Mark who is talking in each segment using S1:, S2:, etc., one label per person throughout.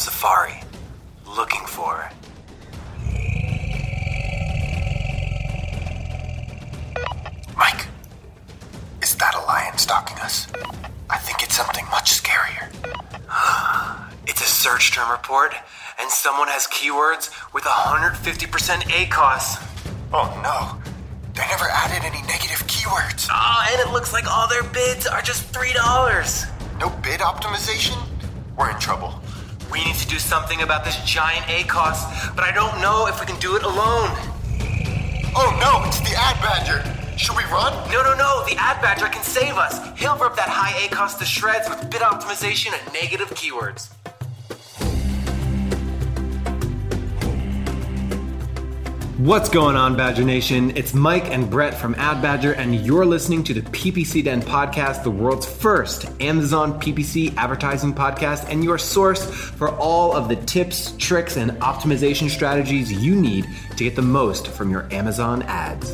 S1: African savannah on safari, looking for. Mike, is that a lion stalking us? I think it's something much scarier. it's a search term report, and someone has keywords with 150% ACOS. Oh no, they never added any negative keywords. Ah, and it looks like all their bids are just $3. No bid optimization? We're in trouble. We need to do something about this giant ACOS, but I don't know if we can do it alone. Oh no, it's the Ad Badger. Should we run? No, no, no. The Ad Badger can save us. He'll rip that high ACOS to shreds with bid optimization and negative keywords.
S2: What's going on, Badger Nation? It's Mike and Brett from Ad Badger, and you're listening to the PPC Den podcast, the world's first Amazon PPC advertising podcast, and your source for all of the tips, tricks, and optimization strategies you need to get the most from your Amazon ads.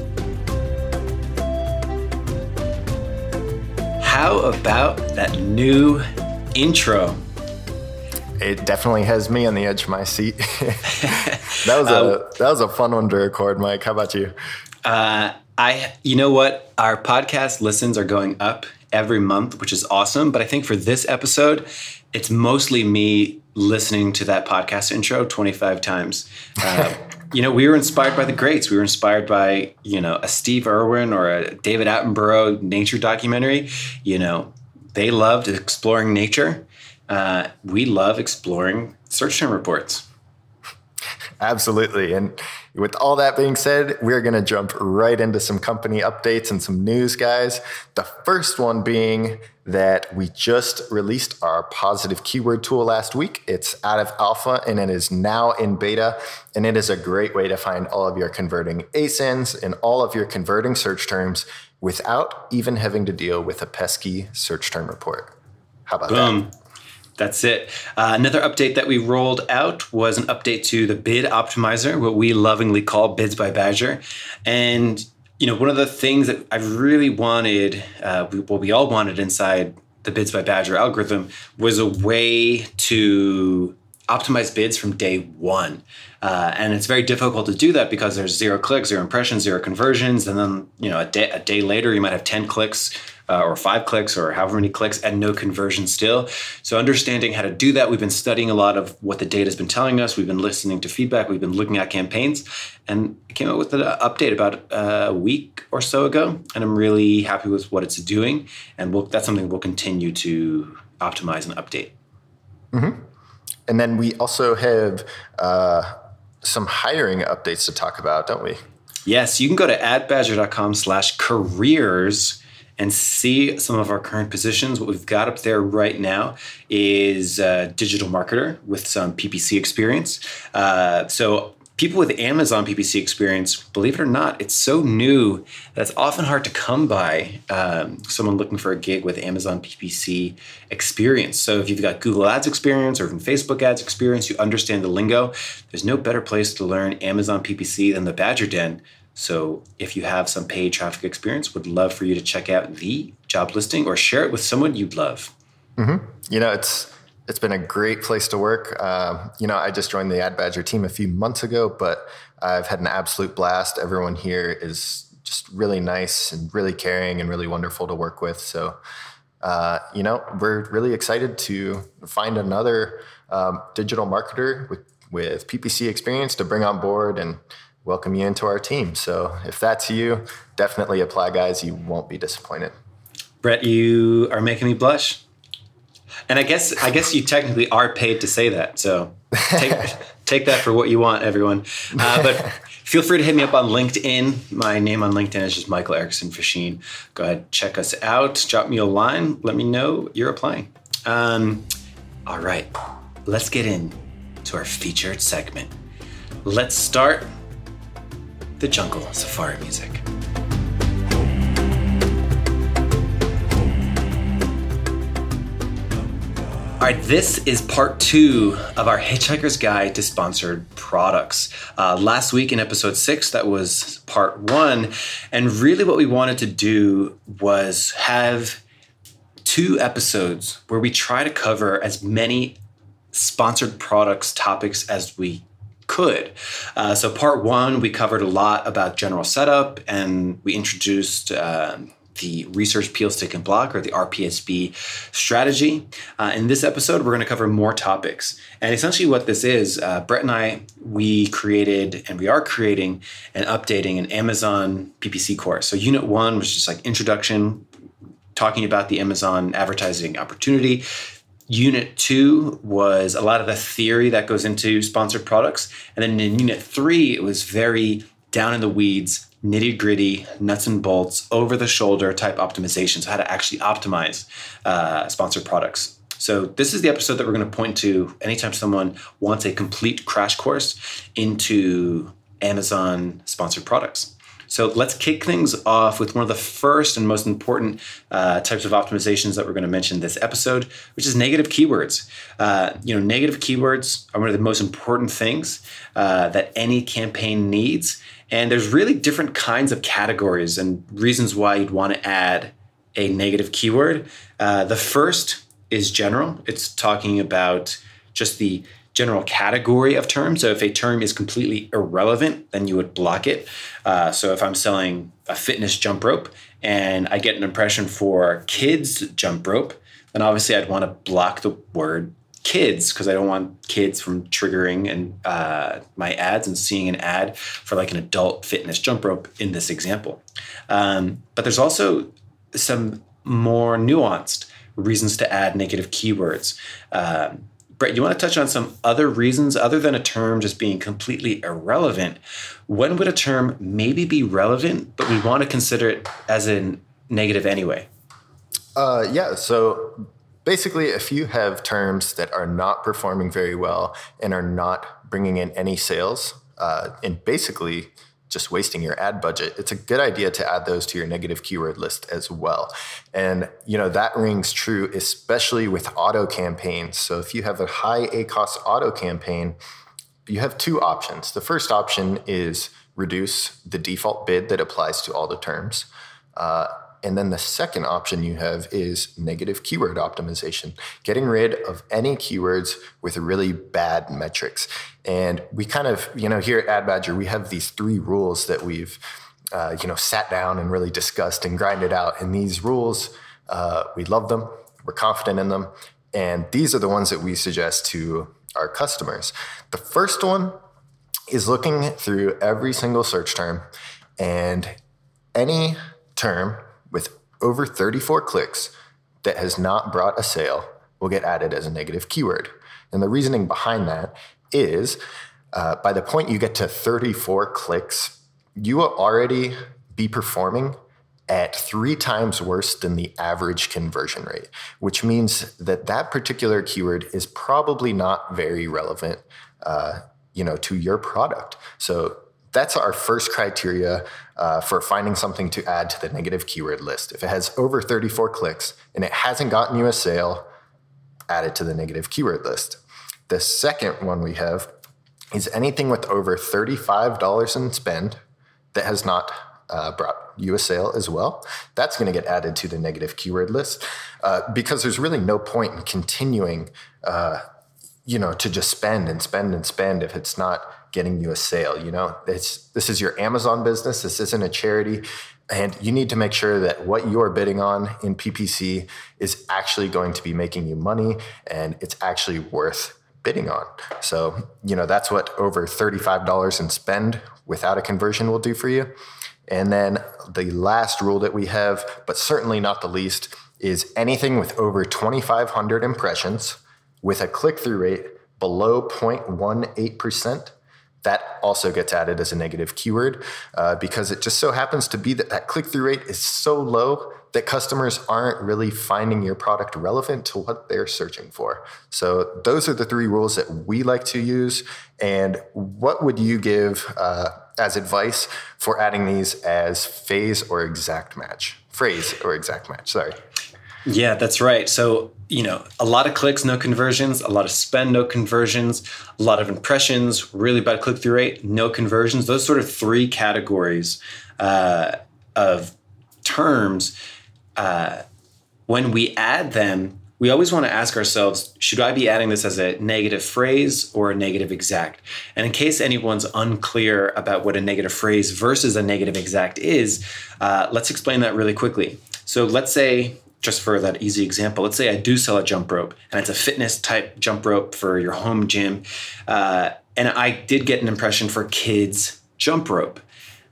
S2: How about that new intro?
S3: It definitely has me on the edge of my seat. that was a um, that was a fun one to record, Mike. How about you?
S2: Uh, I, you know what, our podcast listens are going up every month, which is awesome. But I think for this episode, it's mostly me listening to that podcast intro 25 times. Uh, you know, we were inspired by the greats. We were inspired by, you know, a Steve Irwin or a David Attenborough nature documentary. You know, they loved exploring nature uh, we love exploring search term reports.
S3: Absolutely. And with all that being said, we're going to jump right into some company updates and some news, guys. The first one being that we just released our positive keyword tool last week. It's out of alpha and it is now in beta. And it is a great way to find all of your converting ASINs and all of your converting search terms without even having to deal with a pesky search term report. How about Boom. that?
S2: That's it. Uh, another update that we rolled out was an update to the bid optimizer, what we lovingly call Bids by Badger. And, you know, one of the things that I really wanted, uh, we, what we all wanted inside the Bids by Badger algorithm was a way to optimize bids from day one. Uh, and it's very difficult to do that because there's zero clicks, zero impressions, zero conversions. And then, you know, a day, a day later, you might have 10 clicks uh, or five clicks or however many clicks and no conversion still. So, understanding how to do that, we've been studying a lot of what the data has been telling us. We've been listening to feedback. We've been looking at campaigns and came out with an update about a week or so ago. And I'm really happy with what it's doing. And we'll, that's something we'll continue to optimize and update.
S3: Mm-hmm. And then we also have uh, some hiring updates to talk about, don't we?
S2: Yes, you can go to adbadger.com slash careers and see some of our current positions. What we've got up there right now is a digital marketer with some PPC experience. Uh, so people with Amazon PPC experience, believe it or not, it's so new that it's often hard to come by um, someone looking for a gig with Amazon PPC experience. So if you've got Google Ads experience or even Facebook Ads experience, you understand the lingo, there's no better place to learn Amazon PPC than the Badger Den. So if you have some paid traffic experience, would love for you to check out the job listing or share it with someone you'd love.
S3: Mm-hmm. You know, it's it's been a great place to work. Uh, you know, I just joined the Ad Badger team a few months ago, but I've had an absolute blast. Everyone here is just really nice and really caring and really wonderful to work with. So, uh, you know, we're really excited to find another um, digital marketer with, with PPC experience to bring on board and welcome you into our team. So, if that's you, definitely apply, guys. You won't be disappointed.
S2: Brett, you are making me blush. And I guess I guess you technically are paid to say that. So take take that for what you want, everyone. Uh, but feel free to hit me up on LinkedIn. My name on LinkedIn is just Michael Erickson Facchin. Go ahead, check us out. Drop me a line. Let me know you're applying. Um, all right, let's get in to our featured segment. Let's start the jungle safari music. All right, this is part two of our Hitchhiker's Guide to Sponsored Products. Uh, last week in episode six, that was part one. And really, what we wanted to do was have two episodes where we try to cover as many sponsored products topics as we could. Uh, so, part one, we covered a lot about general setup and we introduced. Uh, the research peel stick and block or the rpsb strategy uh, in this episode we're going to cover more topics and essentially what this is uh, brett and i we created and we are creating and updating an amazon ppc course so unit one was just like introduction talking about the amazon advertising opportunity Unit two was a lot of the theory that goes into sponsored products. And then in unit three, it was very down in the weeds, nitty gritty, nuts and bolts, over the shoulder type optimizations, how to actually optimize uh, sponsored products. So, this is the episode that we're going to point to anytime someone wants a complete crash course into Amazon sponsored products. So let's kick things off with one of the first and most important uh, types of optimizations that we're going to mention this episode, which is negative keywords. Uh, you know, negative keywords are one of the most important things uh, that any campaign needs. And there's really different kinds of categories and reasons why you'd want to add a negative keyword. Uh, the first is general. It's talking about just the general category of terms. So if a term is completely irrelevant, then you would block it. Uh, so if I'm selling a fitness jump rope and I get an impression for kids jump rope, then obviously I'd want to block the word kids because I don't want kids from triggering and uh, my ads and seeing an ad for like an adult fitness jump rope in this example. Um, but there's also some more nuanced reasons to add negative keywords. Um, Brett, you want to touch on some other reasons other than a term just being completely irrelevant? When would a term maybe be relevant, but we want to consider it as a negative anyway?
S3: Uh, yeah. So basically, if you have terms that are not performing very well and are not bringing in any sales, uh, and basically just wasting your ad budget, it's a good idea to add those to your negative keyword list as well. And you know that rings true especially with auto campaigns. So if you have a high ACOS auto campaign, you have two options. The first option is reduce the default bid that applies to all the terms. Uh, and then the second option you have is negative keyword optimization, getting rid of any keywords with really bad metrics. And we kind of, you know, here at Ad Badger, we have these three rules that we've, uh, you know, sat down and really discussed and grinded out. And these rules, uh, we love them, we're confident in them. And these are the ones that we suggest to our customers. The first one is looking through every single search term and any term over 34 clicks that has not brought a sale will get added as a negative keyword. And the reasoning behind that is uh, by the point you get to 34 clicks, you will already be performing at three times worse than the average conversion rate, which means that that particular keyword is probably not very relevant, uh, you know, to your product. So that's our first criteria uh, for finding something to add to the negative keyword list. If it has over 34 clicks and it hasn't gotten you a sale, add it to the negative keyword list. The second one we have is anything with over $35 in spend that has not uh, brought you a sale as well. That's going to get added to the negative keyword list uh, because there's really no point in continuing, uh, you know, to just spend and spend and spend if it's not getting you a sale. You know, it's this is your Amazon business. This isn't a charity. And you need to make sure that what you're bidding on in PPC is actually going to be making you money and it's actually worth bidding on. So, you know, that's what over $35 in spend without a conversion will do for you. And then the last rule that we have, but certainly not the least, is anything with over 2,500 impressions with a click through rate below 0.18% that also gets added as a negative keyword uh, because it just so happens to be that that click through rate is so low that customers aren't really finding your product relevant to what they're searching for. So, those are the three rules that we like to use. And what would you give uh, as advice for adding these as phase or exact match? Phrase or exact match, sorry.
S2: Yeah, that's right. So, you know, a lot of clicks, no conversions, a lot of spend, no conversions, a lot of impressions, really bad click through rate, no conversions. Those sort of three categories uh, of terms. Uh, when we add them, we always want to ask ourselves should I be adding this as a negative phrase or a negative exact? And in case anyone's unclear about what a negative phrase versus a negative exact is, uh, let's explain that really quickly. So let's say, just for that easy example, let's say I do sell a jump rope and it's a fitness type jump rope for your home gym. Uh, and I did get an impression for kids jump rope.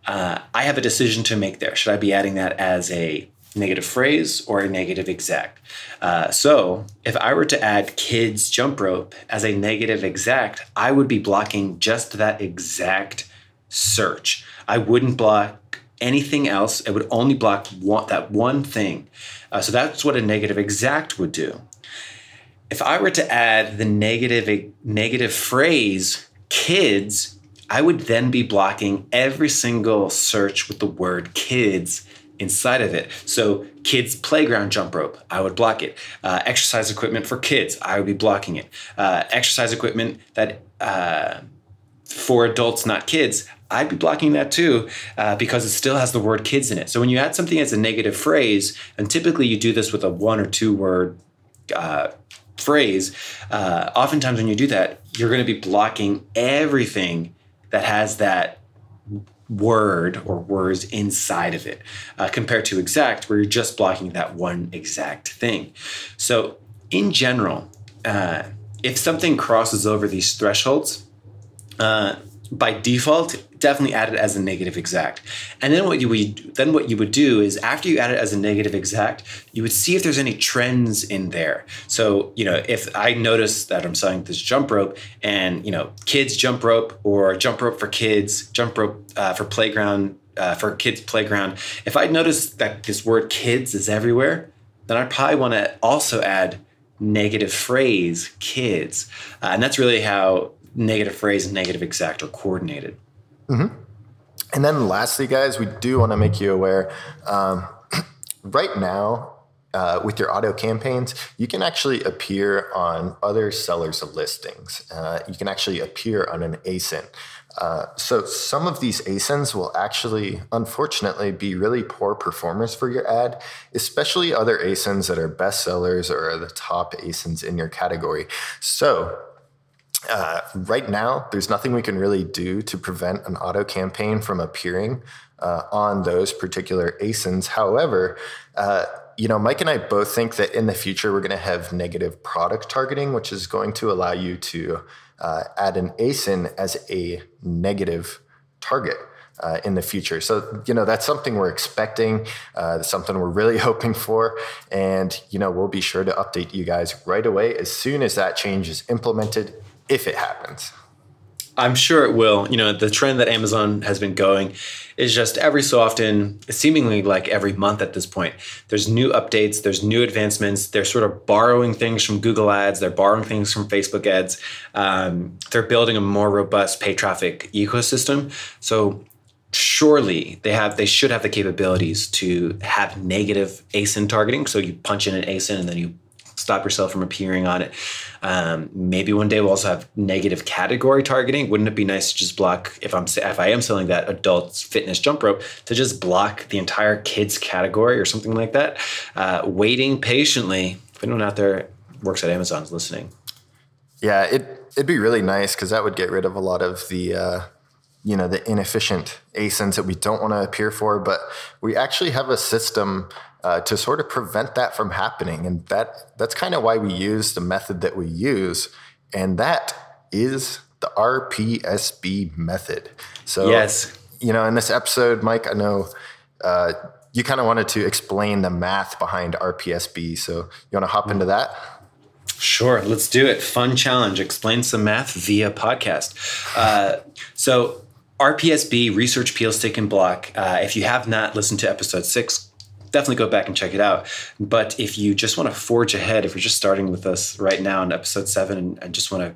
S2: Uh, I have a decision to make there. Should I be adding that as a negative phrase or a negative exact. Uh, so if I were to add kids jump rope as a negative exact, I would be blocking just that exact search. I wouldn't block anything else. It would only block one, that one thing. Uh, so that's what a negative exact would do. If I were to add the negative negative phrase kids, I would then be blocking every single search with the word kids inside of it. So, kids' playground jump rope, I would block it. Uh, exercise equipment for kids, I would be blocking it. Uh, exercise equipment that uh, for adults, not kids, I'd be blocking that too uh, because it still has the word kids in it. So, when you add something as a negative phrase, and typically you do this with a one or two word uh, phrase, uh, oftentimes when you do that, you're going to be blocking everything that has that word or words inside of it uh, compared to exact where you're just blocking that one exact thing so in general uh, if something crosses over these thresholds uh, by default definitely add it as a negative exact. And then what you would then what you would do is after you add it as a negative exact, you would see if there's any trends in there. So, you know, if I notice that I'm selling this jump rope and, you know, kids jump rope or jump rope for kids, jump rope uh, for playground uh, for kids playground, if I notice that this word kids is everywhere, then I probably want to also add negative phrase kids. Uh, and that's really how negative phrase and negative exact are coordinated.
S3: Mm-hmm. And then lastly, guys, we do want to make you aware um, right now, uh, with your auto campaigns, you can actually appear on other sellers' listings. Uh, you can actually appear on an ASIN. Uh, so some of these ASINs will actually, unfortunately, be really poor performers for your ad, especially other ASINs that are bestsellers or are the top ASINs in your category. So uh, right now, there's nothing we can really do to prevent an auto campaign from appearing uh, on those particular ASINs. However, uh, you know, Mike and I both think that in the future we're going to have negative product targeting, which is going to allow you to uh, add an ASIN as a negative target. Uh, in the future. So, you know, that's something we're expecting, uh, something we're really hoping for. And, you know, we'll be sure to update you guys right away as soon as that change is implemented if it happens.
S2: I'm sure it will. You know, the trend that Amazon has been going is just every so often, seemingly like every month at this point, there's new updates, there's new advancements. They're sort of borrowing things from Google Ads, they're borrowing things from Facebook Ads. Um, they're building a more robust pay traffic ecosystem. So surely they have they should have the capabilities to have negative ASIN targeting. So you punch in an ASIN and then you stop yourself from appearing on it. Um, maybe one day we'll also have negative category targeting. Wouldn't it be nice to just block if I'm if I am selling that adult fitness jump rope to just block the entire kids category or something like that? Uh, waiting patiently. If anyone out there works at Amazon is listening.
S3: Yeah, it it'd be really nice because that would get rid of a lot of the. Uh, you know the inefficient asins that we don't want to appear for but we actually have a system uh, to sort of prevent that from happening. And that that's kind of why we use the method that we use, and that is the RPSB method. So
S2: yes,
S3: you know, in this episode, Mike, I know. Uh, you kind of wanted to explain the math behind RPSB. So you want to hop into that?
S2: Sure, let's do it. Fun challenge. Explain some math via podcast. Uh, so RPSB, Research Peel Stick and Block. Uh, if you have not listened to episode six, definitely go back and check it out. But if you just want to forge ahead, if you're just starting with us right now in episode seven and, and just want to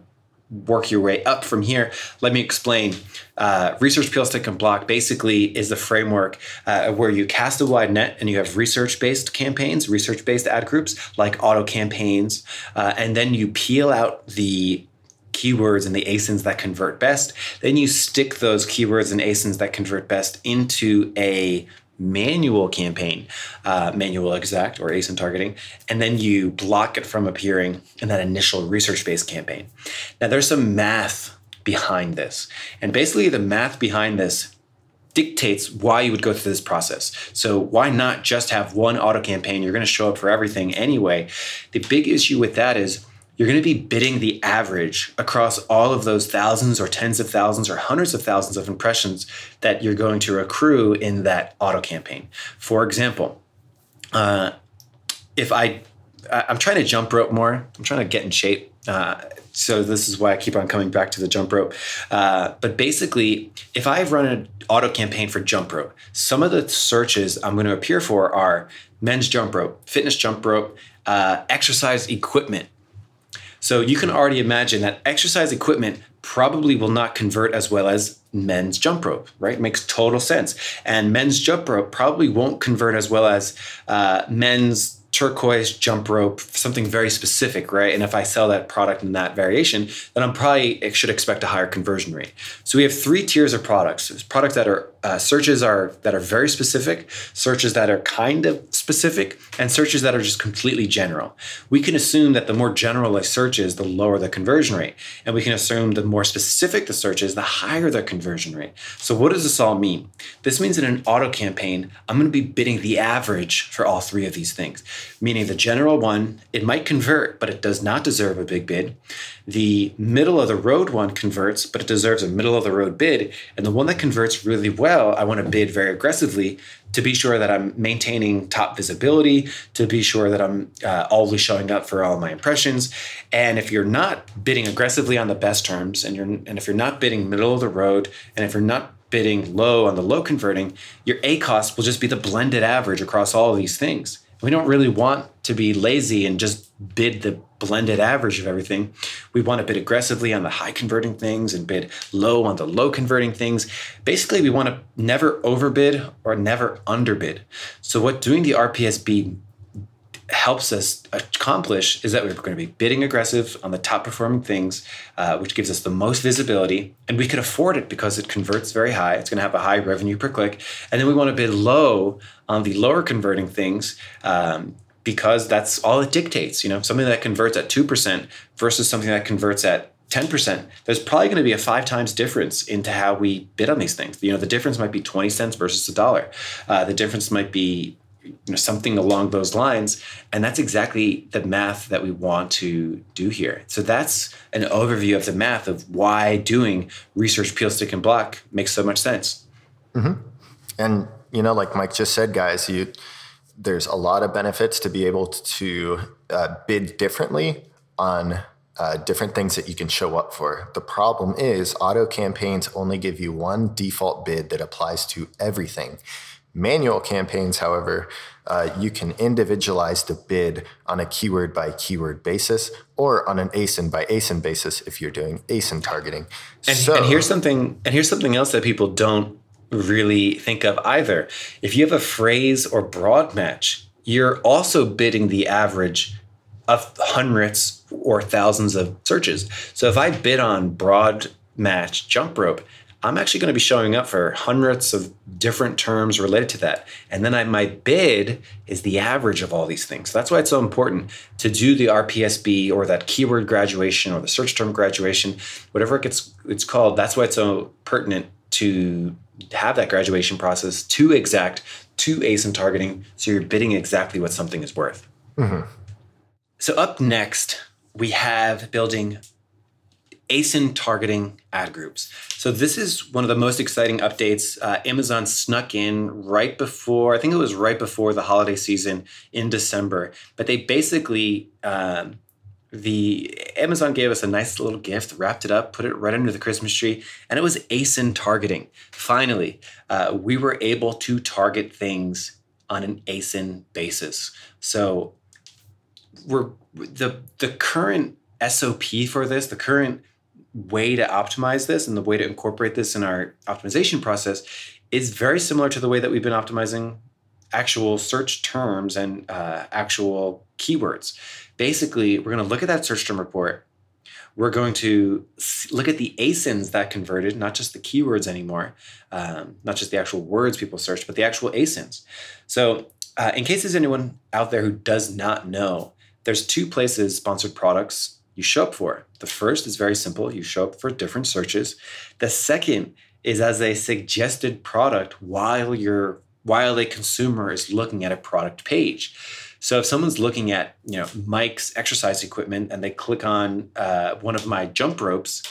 S2: work your way up from here, let me explain. Uh, research Peel Stick and Block basically is the framework uh, where you cast a wide net and you have research based campaigns, research based ad groups like auto campaigns, uh, and then you peel out the keywords and the ASINs that convert best. Then you stick those keywords and ASINs that convert best into a manual campaign, uh, manual exact or ASIN targeting, and then you block it from appearing in that initial research based campaign. Now, there's some math behind this. And basically, the math behind this dictates why you would go through this process. So why not just have one auto campaign? You're going to show up for everything anyway. The big issue with that is you're going to be bidding the average across all of those thousands or tens of thousands or hundreds of thousands of impressions that you're going to accrue in that auto campaign. For example, uh, if I I'm trying to jump rope more, I'm trying to get in shape. Uh, so this is why I keep on coming back to the jump rope. Uh, but basically, if I run an auto campaign for jump rope, some of the searches I'm going to appear for are men's jump rope, fitness jump rope, uh, exercise equipment, so you can already imagine that exercise equipment probably will not convert as well as men's jump rope, right? Makes total sense. And men's jump rope probably won't convert as well as uh, men's turquoise jump rope, something very specific, right? And if I sell that product in that variation, then I'm probably should expect a higher conversion rate. So we have three tiers of products: There's products that are uh, searches are that are very specific, searches that are kind of specific, and searches that are just completely general. We can assume that the more general a search is, the lower the conversion rate, and we can assume the more specific the search is, the higher the conversion rate. So what does this all mean? This means in an auto campaign, I'm going to be bidding the average for all three of these things meaning the general one, it might convert, but it does not deserve a big bid. The middle of the road one converts, but it deserves a middle of the road bid. And the one that converts really well, I want to bid very aggressively to be sure that I'm maintaining top visibility, to be sure that I'm uh, always showing up for all my impressions. And if you're not bidding aggressively on the best terms, and you're and if you're not bidding middle of the road, and if you're not bidding low on the low converting, your ACOS will just be the blended average across all of these things. We don't really want to be lazy and just bid the blended average of everything. We want to bid aggressively on the high converting things and bid low on the low converting things. Basically, we want to never overbid or never underbid. So, what doing the RPSB helps us accomplish is that we're going to be bidding aggressive on the top performing things, uh, which gives us the most visibility. And we can afford it because it converts very high. It's going to have a high revenue per click. And then we want to bid low on the lower converting things. Um, because that's all it dictates, you know, something that converts at 2% versus something that converts at 10%, there's probably going to be a five times difference into how we bid on these things. You know, the difference might be 20 cents versus a dollar. Uh, the difference might be you know, something along those lines. And that's exactly the math that we want to do here. So that's an overview of the math of why doing research peel, stick, and block makes so much sense.
S3: Mm-hmm. And, you know, like Mike just said, guys, you there's a lot of benefits to be able to uh, bid differently on uh, different things that you can show up for. The problem is auto campaigns only give you one default bid that applies to everything. Manual campaigns, however, uh, you can individualize the bid on a keyword by keyword basis or on an ASIN by ASIN basis if you're doing ASIN targeting.
S2: And, so, and here's something and here's something else that people don't really think of either. If you have a phrase or broad match, you're also bidding the average of hundreds or thousands of searches. So if I bid on broad match jump rope, I'm actually going to be showing up for hundreds of different terms related to that. And then I, my bid is the average of all these things. So that's why it's so important to do the RPSB or that keyword graduation or the search term graduation, whatever it gets it's called. That's why it's so pertinent to have that graduation process to exact to ASIN targeting so you're bidding exactly what something is worth. Mm-hmm. So up next, we have building ASIN targeting ad groups. So this is one of the most exciting updates. Uh, Amazon snuck in right before, I think it was right before the holiday season in December. But they basically, um, the Amazon gave us a nice little gift, wrapped it up, put it right under the Christmas tree, and it was ASIN targeting. Finally, uh, we were able to target things on an ASIN basis. So we're the the current SOP for this, the current way to optimize this and the way to incorporate this in our optimization process is very similar to the way that we've been optimizing actual search terms and uh, actual keywords. Basically, we're going to look at that search term report. we're going to look at the ASINs that converted, not just the keywords anymore, um, not just the actual words people searched, but the actual ASINs. So, uh, in case there's anyone out there who does not know, there's two places sponsored products you show up for. The first is very simple you show up for different searches. The second is as a suggested product while you're while a consumer is looking at a product page. So if someone's looking at you know Mike's exercise equipment and they click on uh, one of my jump ropes,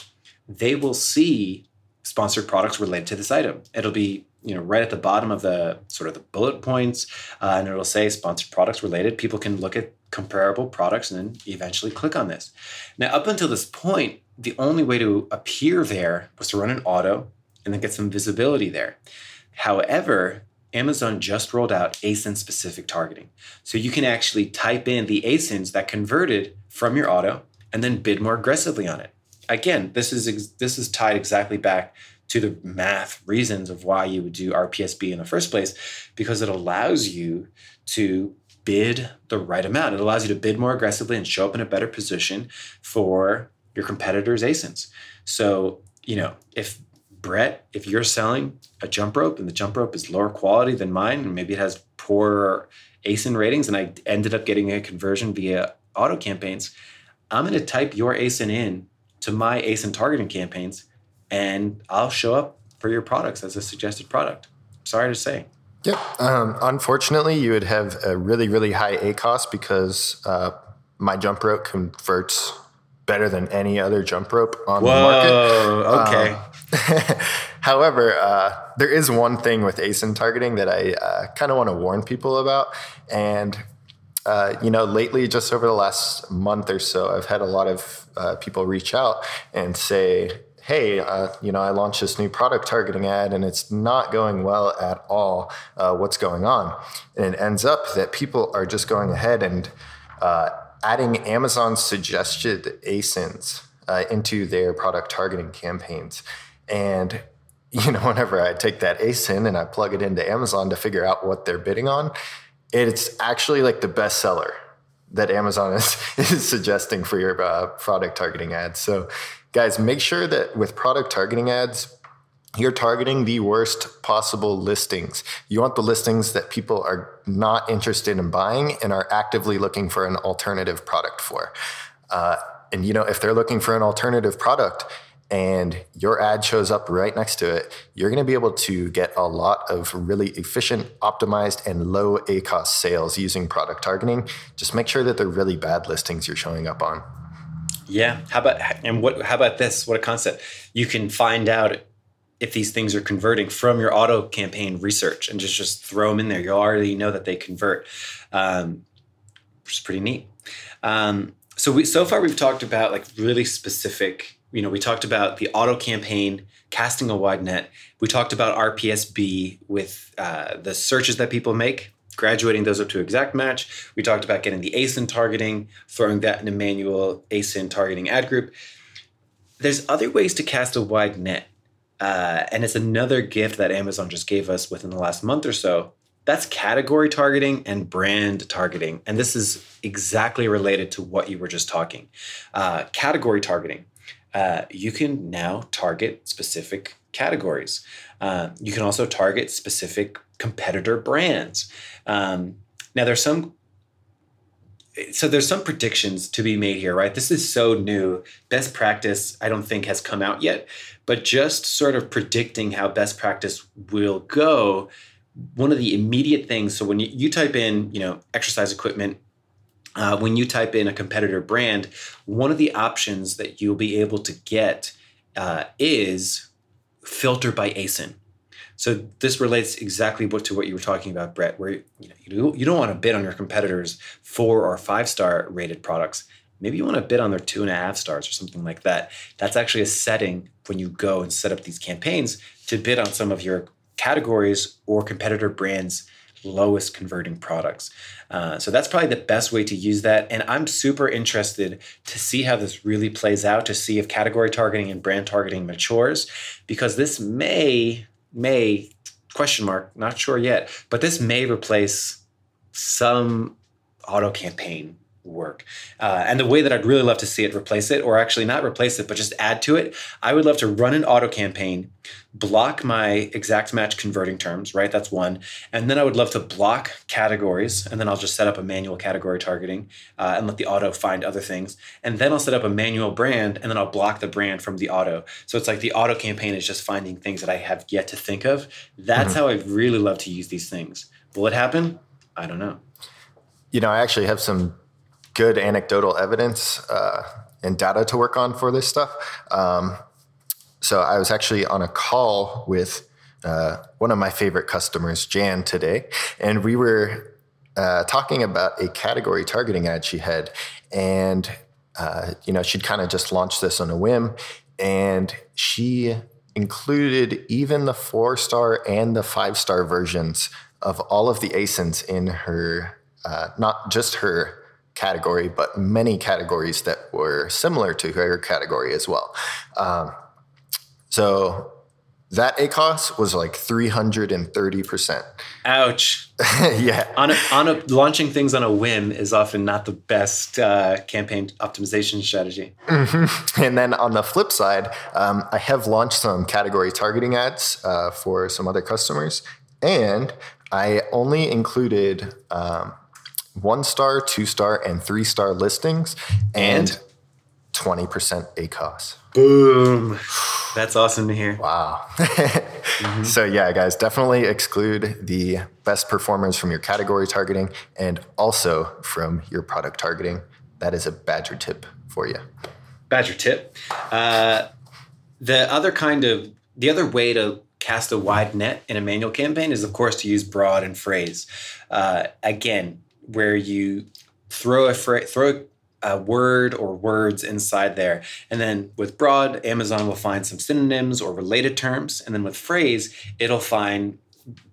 S2: they will see sponsored products related to this item. It'll be you know right at the bottom of the sort of the bullet points, uh, and it'll say sponsored products related. People can look at comparable products and then eventually click on this. Now up until this point, the only way to appear there was to run an auto and then get some visibility there. However, Amazon just rolled out ASIN specific targeting. So you can actually type in the ASINs that converted from your auto and then bid more aggressively on it. Again, this is this is tied exactly back to the math reasons of why you would do RPSB in the first place because it allows you to bid the right amount. It allows you to bid more aggressively and show up in a better position for your competitors' ASINs. So, you know, if Brett, if you're selling a jump rope and the jump rope is lower quality than mine, and maybe it has poor ASIN ratings, and I ended up getting a conversion via auto campaigns, I'm going to type your ASIN in to my ASIN targeting campaigns, and I'll show up for your products as a suggested product. Sorry to say.
S3: Yep. Um, unfortunately, you would have a really, really high ACoS because uh, my jump rope converts better than any other jump rope on Whoa,
S2: the market. Okay. Um,
S3: However, uh, there is one thing with ASIN targeting that I uh, kind of want to warn people about. And, uh, you know, lately, just over the last month or so, I've had a lot of uh, people reach out and say, hey, uh, you know, I launched this new product targeting ad and it's not going well at all. Uh, what's going on? And it ends up that people are just going ahead and adding Amazon suggested ASINs into their product targeting campaigns. And you know, whenever I take that ASIN and I plug it into Amazon to figure out what they're bidding on, it's actually like the best seller that Amazon is, is suggesting for your uh, product targeting ads. So, guys, make sure that with product targeting ads, you're targeting the worst possible listings. You want the listings that people are not interested in buying and are actively looking for an alternative product for. Uh, and you know, if they're looking for an alternative product, and your ad shows up right next to it, you're going to be able to get a lot of really efficient, optimized, and low ACoS sales using product targeting. Just make sure that they're really bad listings you're showing up on.
S2: Yeah. How about and what? How about this? What a concept! You can find out if these things are converting from your auto campaign research and just just throw them in there. You already know that they convert, um, which is pretty neat. Um, so we so far we've talked about like really specific you know, we talked about the auto campaign, casting a wide net. We talked about RPSB with uh, the searches that people make, graduating those up to exact match. We talked about getting the ASIN targeting, throwing that in a manual ASIN targeting ad group. There's other ways to cast a wide net. Uh, and it's another gift that Amazon just gave us within the last month or so. That's category targeting and brand targeting. And this is exactly related to what you were just talking. Uh, category targeting uh, you can now target specific categories. Uh, you can also target specific competitor brands. Um, now, there's some. So there's some predictions to be made here, right? This is so new. Best practice, I don't think, has come out yet, but just sort of predicting how best practice will go. One of the immediate things. So when you, you type in, you know, exercise equipment uh, when you type in a competitor brand, one of the options that you'll be able to get uh, is filter by ASIN. So this relates exactly to what you were talking about, Brett, where you, you don't want to bid on your competitors' four or five star rated products. Maybe you want to bid on their two and a half stars or something like that. That's actually a setting when you go and set up these campaigns to bid on some of your categories or competitor brands' lowest converting products. Uh, so that's probably the best way to use that. And I'm super interested to see how this really plays out, to see if category targeting and brand targeting matures, because this may, may, question mark, not sure yet, but this may replace some auto campaign work. Uh, and the way that I'd really love to see it replace it, or actually not replace it, but just add to it, I would love to run an auto campaign, block my exact match converting terms, right? That's one. And then I would love to block categories, and then I'll just set up a manual category targeting uh, and let the auto find other things. And then I'll set up a manual brand, and then I'll block the brand from the auto. So it's like the auto campaign is just finding things that I have yet to think of. That's mm-hmm. how I really love to use these things. Will it happen? I don't know.
S3: You know, I actually have some good anecdotal evidence uh, and data to work on for this stuff. Um, so I was actually on a call with uh, one of my favorite customers, Jan, today, and we were uh, talking about a category targeting ad she had, and uh, you know she'd kind of just launched this on a whim, and she included even the four star and the five star versions of all of the ASINs in her, uh, not just her category, but many categories that were similar to her category as well. Um, so that ACOS was like 330%.
S2: Ouch.
S3: yeah.
S2: On a, on a, launching things on a whim is often not the best uh, campaign optimization strategy.
S3: Mm-hmm. And then on the flip side, um, I have launched some category targeting ads uh, for some other customers. And I only included um, one star, two star, and three star listings, and twenty percent ACOS.
S2: Boom! That's awesome to hear.
S3: Wow. mm-hmm. So yeah, guys, definitely exclude the best performers from your category targeting and also from your product targeting. That is a Badger tip for you.
S2: Badger tip. Uh, the other kind of the other way to cast a wide net in a manual campaign is, of course, to use broad and phrase. Uh, again, where you throw a fra- throw a word or words inside there. And then with broad, Amazon will find some synonyms or related terms. And then with phrase, it'll find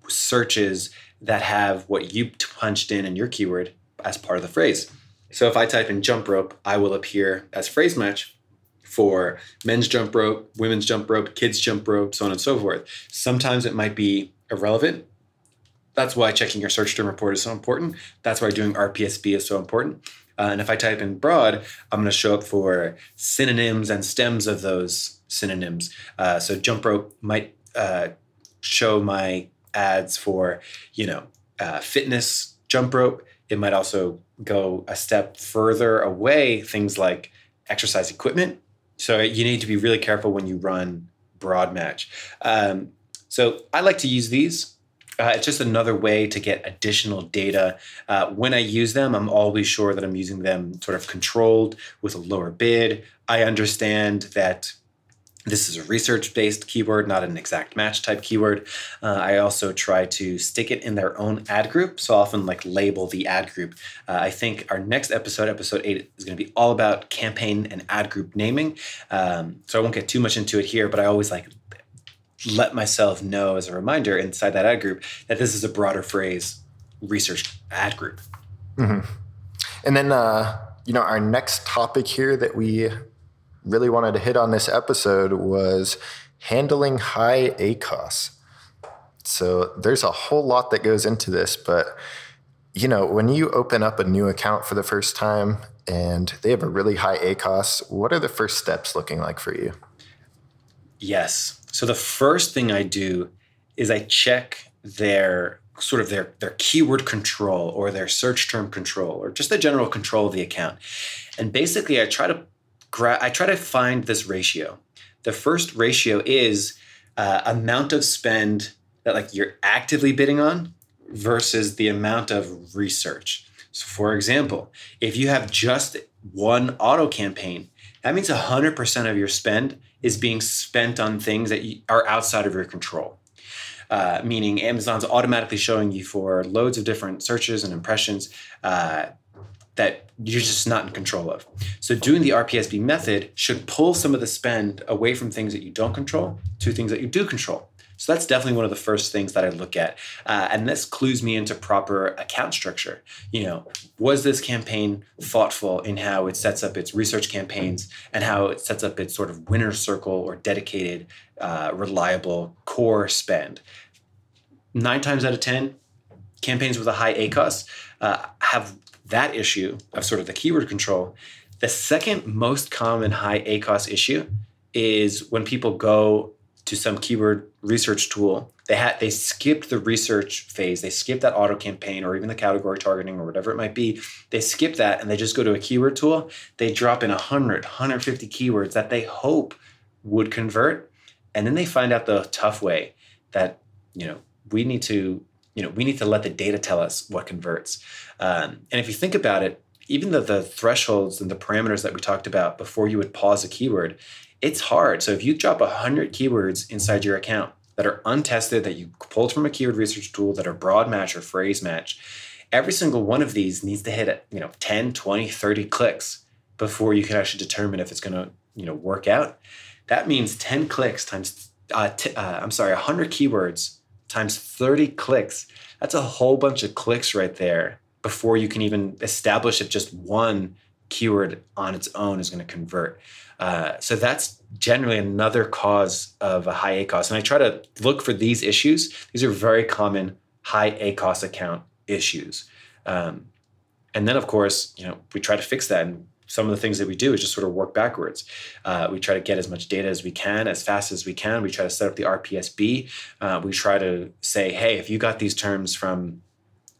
S2: searches that have what you punched in in your keyword as part of the phrase. So if I type in jump rope, I will appear as phrase match for men's jump rope, women's jump rope, kids jump rope, so on and so forth. Sometimes it might be irrelevant that's why checking your search term report is so important. That's why doing RPSB is so important. Uh, and if I type in broad, I'm going to show up for synonyms and stems of those synonyms. Uh, so jump rope might uh, show my ads for, you know, uh, fitness jump rope. It might also go a step further away, things like exercise equipment. So you need to be really careful when you run broad match. Um, so I like to use these uh, it's just another way to get additional data. Uh, when I use them, I'm always sure that I'm using them sort of controlled with a lower bid. I understand that this is a research based keyword, not an exact match type keyword. Uh, I also try to stick it in their own ad group. So often, like, label the ad group. Uh, I think our next episode, episode eight, is going to be all about campaign and ad group naming. Um, so I won't get too much into it here, but I always like let myself know as a reminder inside that ad group that this is a broader phrase research ad group.
S3: Mm-hmm. And then, uh, you know, our next topic here that we really wanted to hit on this episode was handling high ACOS. So there's a whole lot that goes into this, but you know, when you open up a new account for the first time and they have a really high ACOS, what are the first steps looking like for you?
S2: Yes. So the first thing I do is I check their sort of their their keyword control or their search term control or just the general control of the account. And basically I try to gra- I try to find this ratio. The first ratio is uh, amount of spend that like you're actively bidding on versus the amount of research. So for example, if you have just one auto campaign, that means 100% of your spend is being spent on things that are outside of your control. Uh, meaning Amazon's automatically showing you for loads of different searches and impressions uh, that you're just not in control of. So doing the RPSB method should pull some of the spend away from things that you don't control to things that you do control. So that's definitely one of the first things that I look at. Uh, and this clues me into proper account structure. You know, was this campaign thoughtful in how it sets up its research campaigns and how it sets up its sort of winner circle or dedicated, uh, reliable core spend? Nine times out of 10, campaigns with a high ACOS uh, have that issue of sort of the keyword control. The second most common high ACOS issue is when people go to some keyword research tool. They had they skipped the research phase. They skipped that auto campaign or even the category targeting or whatever it might be. They skip that and they just go to a keyword tool. They drop in 100, 150 keywords that they hope would convert. And then they find out the tough way that, you know, we need to, you know, we need to let the data tell us what converts. Um, and if you think about it, even the, the thresholds and the parameters that we talked about before you would pause a keyword, it's hard. So if you drop 100 keywords inside your account that are untested, that you pulled from a keyword research tool, that are broad match or phrase match, every single one of these needs to hit, you know, 10, 20, 30 clicks before you can actually determine if it's going to, you know, work out. That means 10 clicks times, uh, t- uh, I'm sorry, 100 keywords times 30 clicks. That's a whole bunch of clicks right there before you can even establish if just one keyword on its own is going to convert. Uh, so that's generally another cause of a high ACOS. And I try to look for these issues. These are very common high ACOS account issues. Um, and then, of course, you know, we try to fix that. And some of the things that we do is just sort of work backwards. Uh, we try to get as much data as we can, as fast as we can. We try to set up the RPSB. Uh, we try to say, hey, if you got these terms from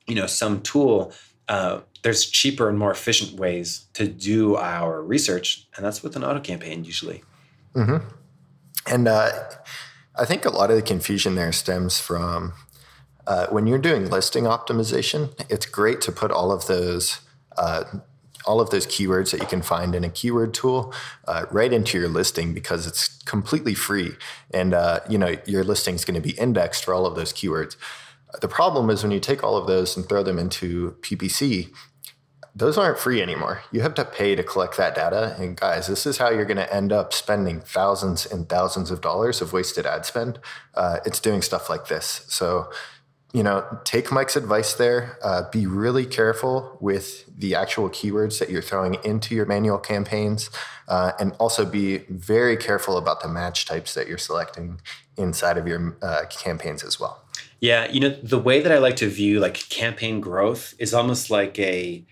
S2: you know some tool uh, there's cheaper and more efficient ways to do our research and that's with an auto campaign usually.
S3: Mm-hmm. and uh, i think a lot of the confusion there stems from uh, when you're doing listing optimization it's great to put all of those uh, all of those keywords that you can find in a keyword tool uh, right into your listing because it's completely free. And uh, you know your listing is going to be indexed for all of those keywords. The problem is when you take all of those and throw them into PPC, those aren't free anymore. You have to pay to collect that data. And guys, this is how you're going to end up spending thousands and thousands of dollars of wasted ad spend. Uh, it's doing stuff like this. So, you know, take Mike's advice there. Uh, be really careful with the actual keywords that you're throwing into your manual campaigns. Uh, and also be very careful about the match types that you're selecting inside of your uh, campaigns as well.
S2: Yeah, you know, the way that I like to view like campaign growth is almost like a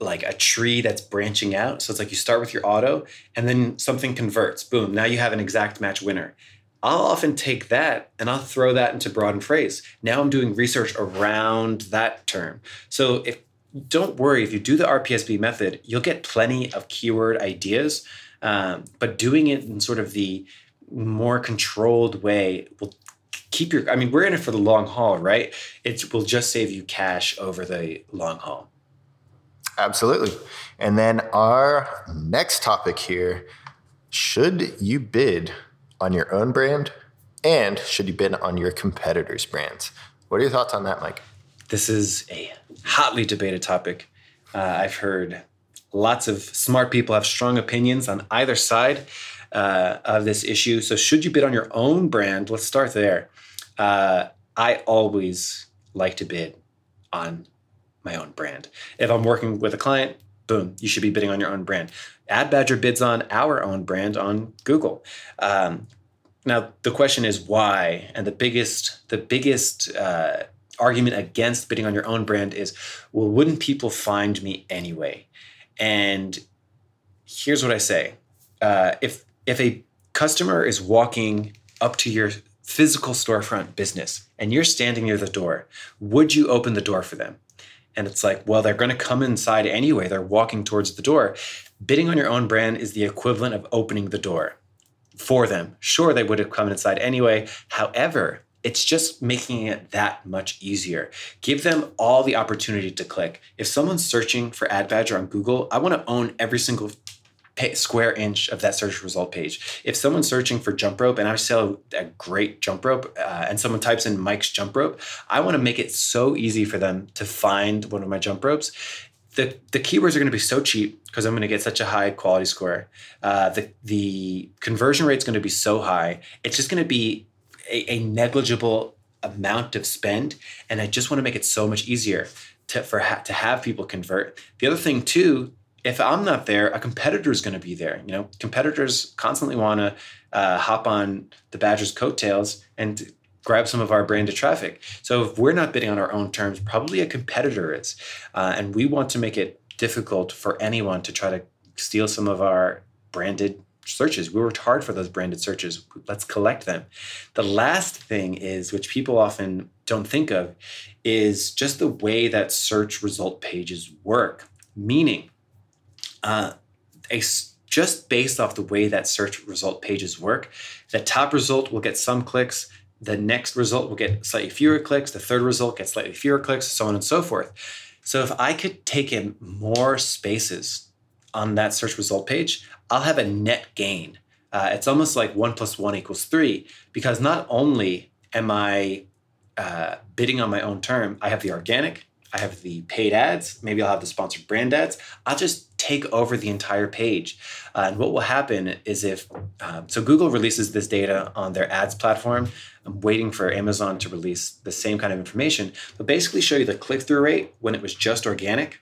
S2: like a tree that's branching out. So it's like you start with your auto and then something converts. Boom, now you have an exact match winner. I'll often take that and I'll throw that into broad and phrase. Now I'm doing research around that term. So if don't worry, if you do the RPSB method, you'll get plenty of keyword ideas. Um, but doing it in sort of the more controlled way will keep your i mean we're in it for the long haul right it will just save you cash over the long haul
S3: absolutely and then our next topic here should you bid on your own brand and should you bid on your competitors brands what are your thoughts on that mike
S2: this is a hotly debated topic uh, i've heard lots of smart people have strong opinions on either side uh, of this issue. So, should you bid on your own brand? Let's start there. Uh, I always like to bid on my own brand. If I'm working with a client, boom, you should be bidding on your own brand. Ad Badger bids on our own brand on Google. Um, now the question is why, and the biggest the biggest uh, argument against bidding on your own brand is, well, wouldn't people find me anyway? And here's what I say: uh, if if a customer is walking up to your physical storefront business and you're standing near the door, would you open the door for them? And it's like, well, they're going to come inside anyway. They're walking towards the door. Bidding on your own brand is the equivalent of opening the door for them. Sure, they would have come inside anyway. However, it's just making it that much easier. Give them all the opportunity to click. If someone's searching for Ad Badger on Google, I want to own every single square inch of that search result page. If someone's searching for jump rope and I sell a great jump rope uh, and someone types in Mike's jump rope, I want to make it so easy for them to find one of my jump ropes. The, the keywords are going to be so cheap because I'm going to get such a high quality score. Uh, the, the conversion rate is going to be so high. It's just going to be a, a negligible amount of spend. And I just want to make it so much easier to, for ha- to have people convert. The other thing too if I'm not there, a competitor is going to be there. You know, competitors constantly want to uh, hop on the Badgers' coattails, and grab some of our branded traffic. So if we're not bidding on our own terms, probably a competitor is. Uh, and we want to make it difficult for anyone to try to steal some of our branded searches. We worked hard for those branded searches. Let's collect them. The last thing is, which people often don't think of, is just the way that search result pages work. Meaning, uh, just based off the way that search result pages work, the top result will get some clicks, the next result will get slightly fewer clicks, the third result gets slightly fewer clicks, so on and so forth. So if I could take in more spaces on that search result page, I'll have a net gain. Uh, it's almost like one plus one equals three because not only am I uh, bidding on my own term, I have the organic, I have the paid ads, maybe I'll have the sponsored brand ads. I'll just take over the entire page. Uh, and what will happen is if, um, so Google releases this data on their ads platform. I'm waiting for Amazon to release the same kind of information, but basically show you the click through rate when it was just organic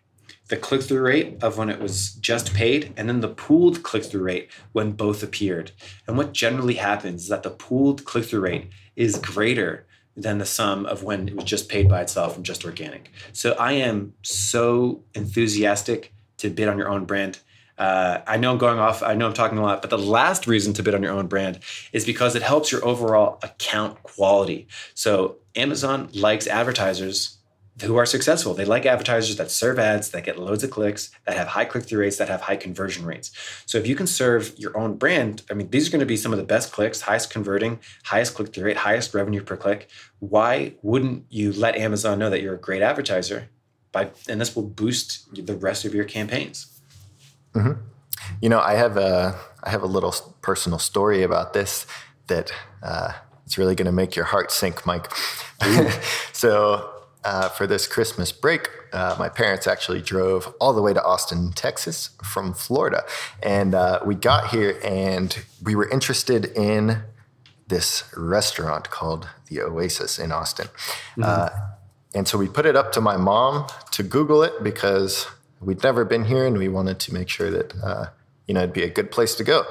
S2: the click through rate of when it was just paid, and then the pooled click through rate when both appeared. And what generally happens is that the pooled click through rate is greater than the sum of when it was just paid by itself and just organic. So I am so enthusiastic to bid on your own brand. Uh, I know I'm going off, I know I'm talking a lot, but the last reason to bid on your own brand is because it helps your overall account quality. So Amazon likes advertisers who are successful. They like advertisers that serve ads, that get loads of clicks, that have high click through rates, that have high conversion rates. So if you can serve your own brand, I mean, these are going to be some of the best clicks, highest converting, highest click through rate, highest revenue per click. Why wouldn't you let Amazon know that you're a great advertiser? By and this will boost the rest of your campaigns.
S3: Mm-hmm. You know, I have a I have a little personal story about this that uh, it's really going to make your heart sink, Mike. so uh, for this Christmas break, uh, my parents actually drove all the way to Austin, Texas from Florida. And uh, we got here and we were interested in this restaurant called the Oasis in Austin. Mm-hmm. And so we put it up to my mom to Google it because we'd never been here and we wanted to make sure that, uh, you know, it'd be a good place to go.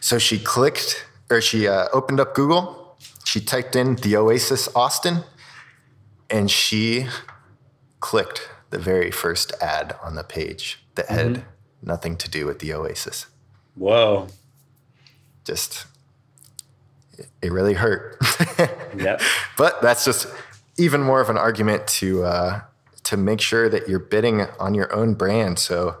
S3: So she clicked or she uh, opened up Google. She typed in the Oasis Austin and she clicked the very first ad on the page that mm-hmm. had nothing to do with the Oasis.
S2: Whoa.
S3: Just, it really hurt.
S2: yep.
S3: But that's just even more of an argument to, uh, to make sure that you're bidding on your own brand. So,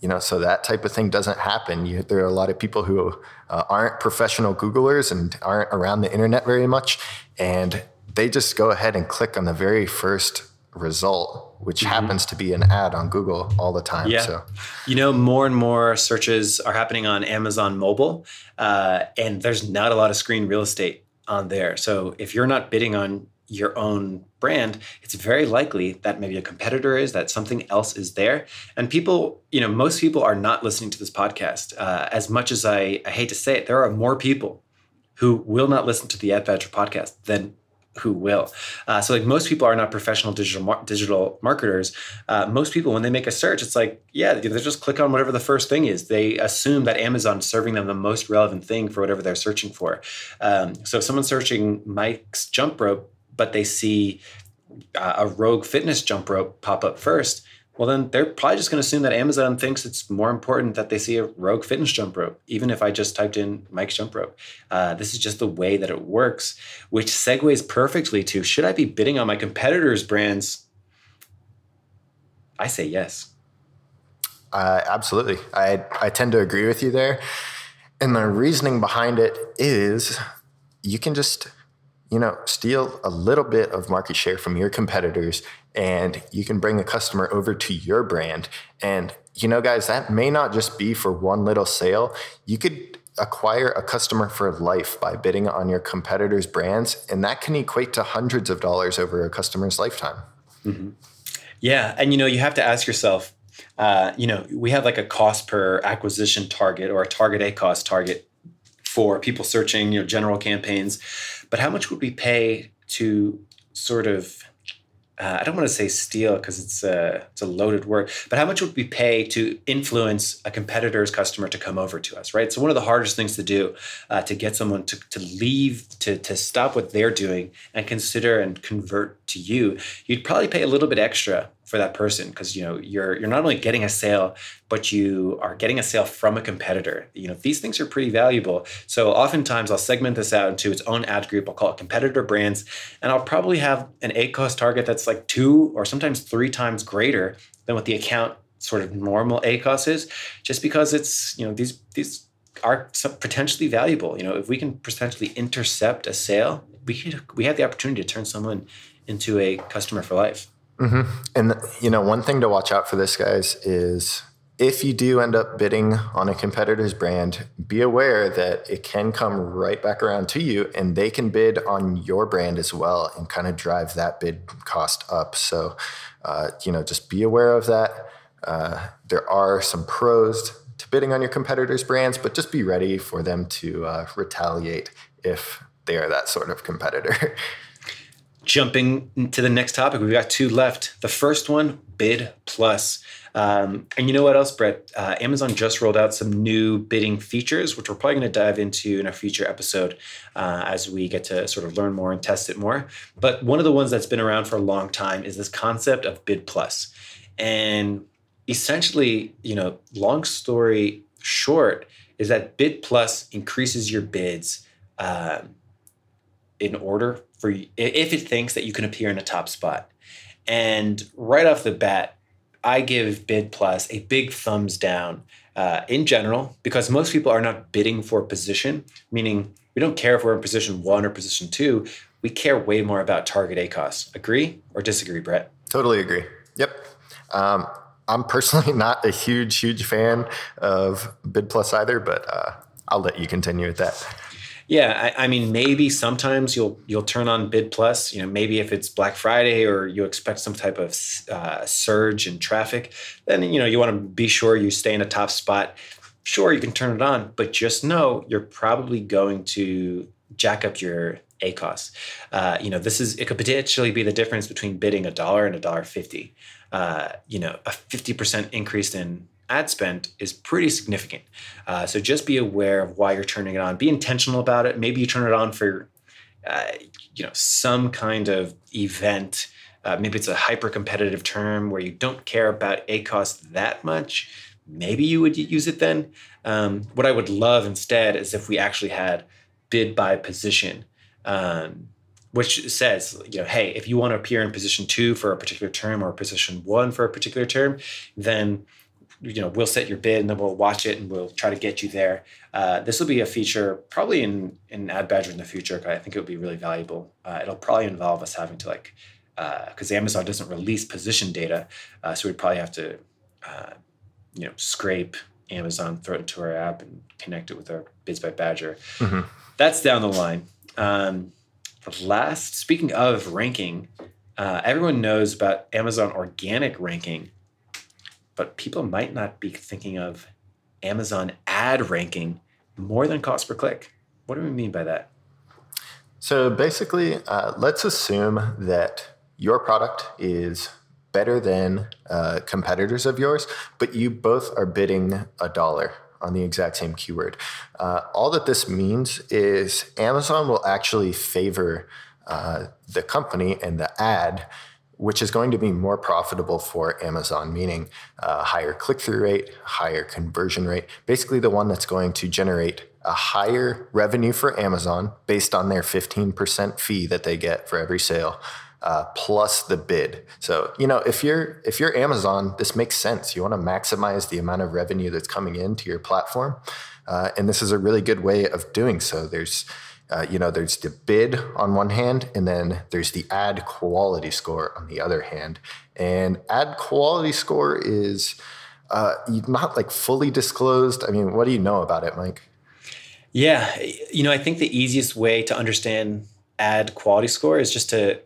S3: you know, so that type of thing doesn't happen. You, there are a lot of people who uh, aren't professional Googlers and aren't around the internet very much. And they just go ahead and click on the very first result, which mm-hmm. happens to be an ad on Google all the time.
S2: Yeah. So, you know, more and more searches are happening on Amazon mobile, uh, and there's not a lot of screen real estate on there. So if you're not bidding on your own brand, it's very likely that maybe a competitor is, that something else is there. And people, you know, most people are not listening to this podcast. Uh, as much as I, I hate to say it, there are more people who will not listen to the Ad Badger podcast than who will. Uh, so like most people are not professional digital mar- digital marketers. Uh, most people when they make a search, it's like yeah, they just click on whatever the first thing is. They assume that Amazon's serving them the most relevant thing for whatever they're searching for. Um, so if someone's searching Mike's jump rope, but they see uh, a Rogue Fitness jump rope pop up first, well, then they're probably just going to assume that Amazon thinks it's more important that they see a Rogue Fitness jump rope, even if I just typed in Mike's jump rope. Uh, this is just the way that it works, which segues perfectly to should I be bidding on my competitors' brands? I say yes.
S3: Uh, absolutely. I, I tend to agree with you there. And the reasoning behind it is you can just you know, steal a little bit of market share from your competitors and you can bring a customer over to your brand. And, you know, guys, that may not just be for one little sale. You could acquire a customer for life by bidding on your competitors' brands, and that can equate to hundreds of dollars over a customer's lifetime.
S2: Mm-hmm. Yeah. And, you know, you have to ask yourself, uh, you know, we have like a cost per acquisition target or a target ACOS target for people searching, you know, general campaigns. But how much would we pay to sort of uh, I don't want to say steal because it's a, it's a loaded word, but how much would we pay to influence a competitor's customer to come over to us, right? So one of the hardest things to do uh, to get someone to, to leave, to, to stop what they're doing and consider and convert to you, you'd probably pay a little bit extra for that person because you know you're you're not only getting a sale but you are getting a sale from a competitor. You know these things are pretty valuable. So oftentimes i'll segment this out into its own ad group. I'll call it competitor brands and i'll probably have an acos target that's like two or sometimes three times greater than what the account sort of normal acos is just because it's you know these these are potentially valuable. You know if we can potentially intercept a sale we could, we have the opportunity to turn someone into a customer for life
S3: Mm-hmm. And you know, one thing to watch out for this, guys, is if you do end up bidding on a competitor's brand, be aware that it can come right back around to you, and they can bid on your brand as well, and kind of drive that bid cost up. So, uh, you know, just be aware of that. Uh, there are some pros to bidding on your competitors' brands, but just be ready for them to uh, retaliate if they are that sort of competitor.
S2: jumping to the next topic, we've got two left. The first one, Bid Plus. Um, and you know what else, Brett? Uh, Amazon just rolled out some new bidding features, which we're probably going to dive into in a future episode uh, as we get to sort of learn more and test it more. But one of the ones that's been around for a long time is this concept of Bid Plus. And essentially, you know, long story short, is that Bid Plus increases your bids um, in order for if it thinks that you can appear in a top spot. And right off the bat, I give Bid Plus a big thumbs down uh, in general because most people are not bidding for position, meaning we don't care if we're in position one or position two. We care way more about target ACOS. Agree or disagree, Brett?
S3: Totally agree. Yep. Um, I'm personally not a huge, huge fan of Bid Plus either, but uh, I'll let you continue with that.
S2: Yeah, I, I, mean, maybe sometimes you'll you'll turn on Bid Plus. You know, maybe if it's Black Friday or you expect some type of uh, surge in traffic, then you know you want to be sure you stay in a top spot. Sure, you can turn it on, but just know you're probably going to jack up your ACOS. Uh, you know, this is it could potentially be the difference between bidding a dollar and a dollar fifty. Uh, you know, a fifty percent increase in ad spend is pretty significant. Uh, so just be aware of why you're turning it on. Be intentional about it. Maybe you turn it on for, uh, you know, some kind of event. Uh, maybe it's a hyper competitive term where you don't care about ACOS that much. Maybe you would use it then. Um, what I would love instead is if we actually had bid by position. Um, which says, you know, hey, if you want to appear in position two for a particular term or position one for a particular term, then you know we'll set your bid and then we'll watch it and we'll try to get you there. Uh, this will be a feature probably in in ad badger in the future i think it would be really valuable. Uh, it'll probably involve us having to like because uh, amazon doesn't release position data uh, so we'd probably have to uh, you know scrape amazon throw it into our app and connect it with our bids by badger. Mm-hmm. that's down the line. Um, the last speaking of ranking uh, everyone knows about amazon organic ranking but people might not be thinking of Amazon ad ranking more than cost per click. What do we mean by that?
S3: So basically, uh, let's assume that your product is better than uh, competitors of yours, but you both are bidding a dollar on the exact same keyword. Uh, all that this means is Amazon will actually favor uh, the company and the ad which is going to be more profitable for Amazon, meaning a higher click through rate, higher conversion rate, basically the one that's going to generate a higher revenue for Amazon based on their 15% fee that they get for every sale. Uh, plus the bid. So you know if you're if you're Amazon, this makes sense. You want to maximize the amount of revenue that's coming into your platform, uh, and this is a really good way of doing so. There's uh, you know, there's the bid on one hand, and then there's the ad quality score on the other hand. And ad quality score is uh, not like fully disclosed. I mean, what do you know about it, Mike?
S2: Yeah, you know, I think the easiest way to understand ad quality score is just to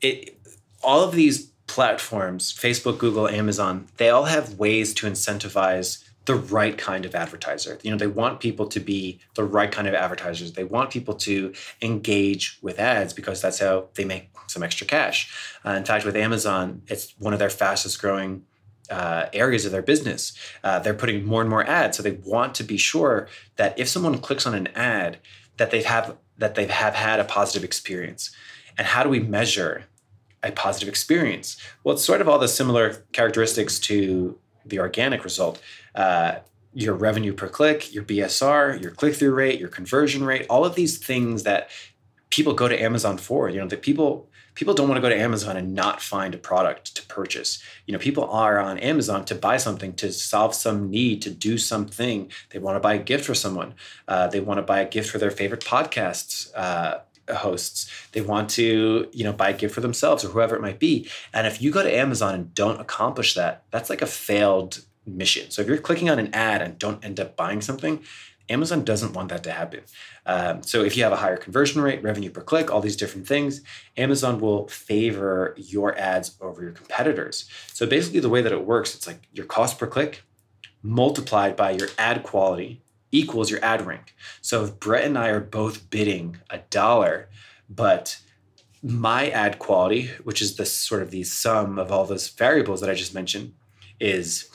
S2: it. All of these platforms, Facebook, Google, Amazon, they all have ways to incentivize the right kind of advertiser. You know, they want people to be the right kind of advertisers. They want people to engage with ads because that's how they make some extra cash. Uh, in fact, with Amazon, it's one of their fastest growing uh, areas of their business. Uh, they're putting more and more ads, so they want to be sure that if someone clicks on an ad, that they've have that they have had a positive experience. And how do we measure a positive experience? Well, it's sort of all the similar characteristics to the organic result. Uh, your revenue per click, your BSR, your click through rate, your conversion rate, all of these things that people go to Amazon for. You know, that people people don't want to go to Amazon and not find a product to purchase. You know, people are on Amazon to buy something, to solve some need, to do something. They want to buy a gift for someone. Uh, they want to buy a gift for their favorite podcasts. Uh, hosts they want to you know buy a gift for themselves or whoever it might be and if you go to amazon and don't accomplish that that's like a failed mission so if you're clicking on an ad and don't end up buying something Amazon doesn't want that to happen. Um, so if you have a higher conversion rate, revenue per click, all these different things, Amazon will favor your ads over your competitors. So basically, the way that it works, it's like your cost per click multiplied by your ad quality equals your ad rank. So if Brett and I are both bidding a dollar, but my ad quality, which is the sort of the sum of all those variables that I just mentioned, is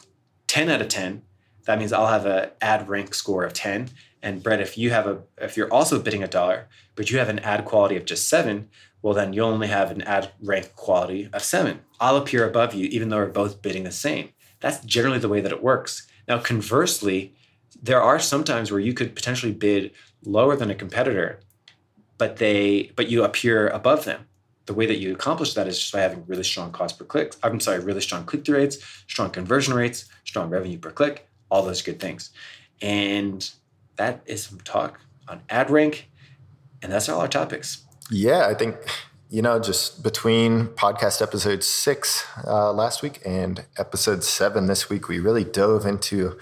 S2: 10 out of 10 that means I'll have an ad rank score of 10. And Brett, if you have a if you're also bidding a dollar, but you have an ad quality of just seven, well then you'll only have an ad rank quality of seven. I'll appear above you, even though we're both bidding the same. That's generally the way that it works. Now, conversely, there are some times where you could potentially bid lower than a competitor, but they but you appear above them. The way that you accomplish that is just by having really strong cost per click. I'm sorry, really strong click through rates, strong conversion rates, strong revenue per click, all those good things. And that is some talk on ad rank. And that's all our topics.
S3: Yeah, I think, you know, just between podcast episode six uh, last week and episode seven this week, we really dove into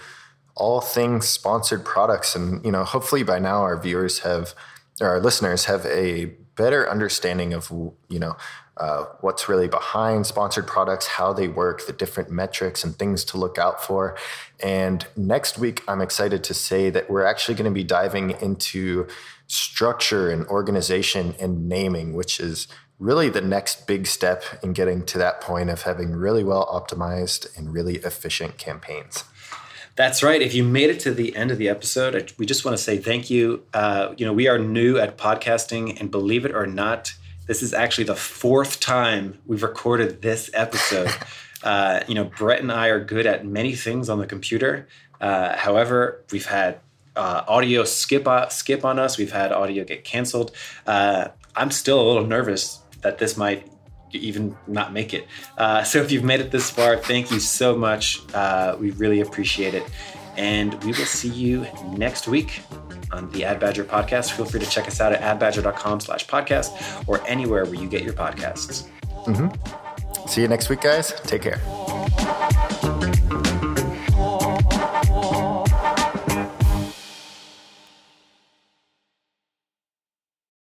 S3: all things sponsored products. And, you know, hopefully by now our viewers have, or our listeners have a better understanding of, you know, uh, what's really behind sponsored products, how they work, the different metrics and things to look out for. And next week, I'm excited to say that we're actually going to be diving into structure and organization and naming, which is really the next big step in getting to that point of having really well optimized and really efficient campaigns.
S2: That's right. If you made it to the end of the episode, we just want to say thank you. Uh, you know, we are new at podcasting, and believe it or not, this is actually the fourth time we've recorded this episode. uh, you know, Brett and I are good at many things on the computer. Uh, however, we've had uh, audio skip uh, skip on us. We've had audio get canceled. Uh, I'm still a little nervous that this might even not make it. Uh, so if you've made it this far, thank you so much. we really appreciate it. And we will see you next week on the Ad Badger podcast. Feel free to check us out at adbadger.com slash podcast or anywhere where you get your podcasts.
S3: Mm-hmm. See you next week, guys. Take care.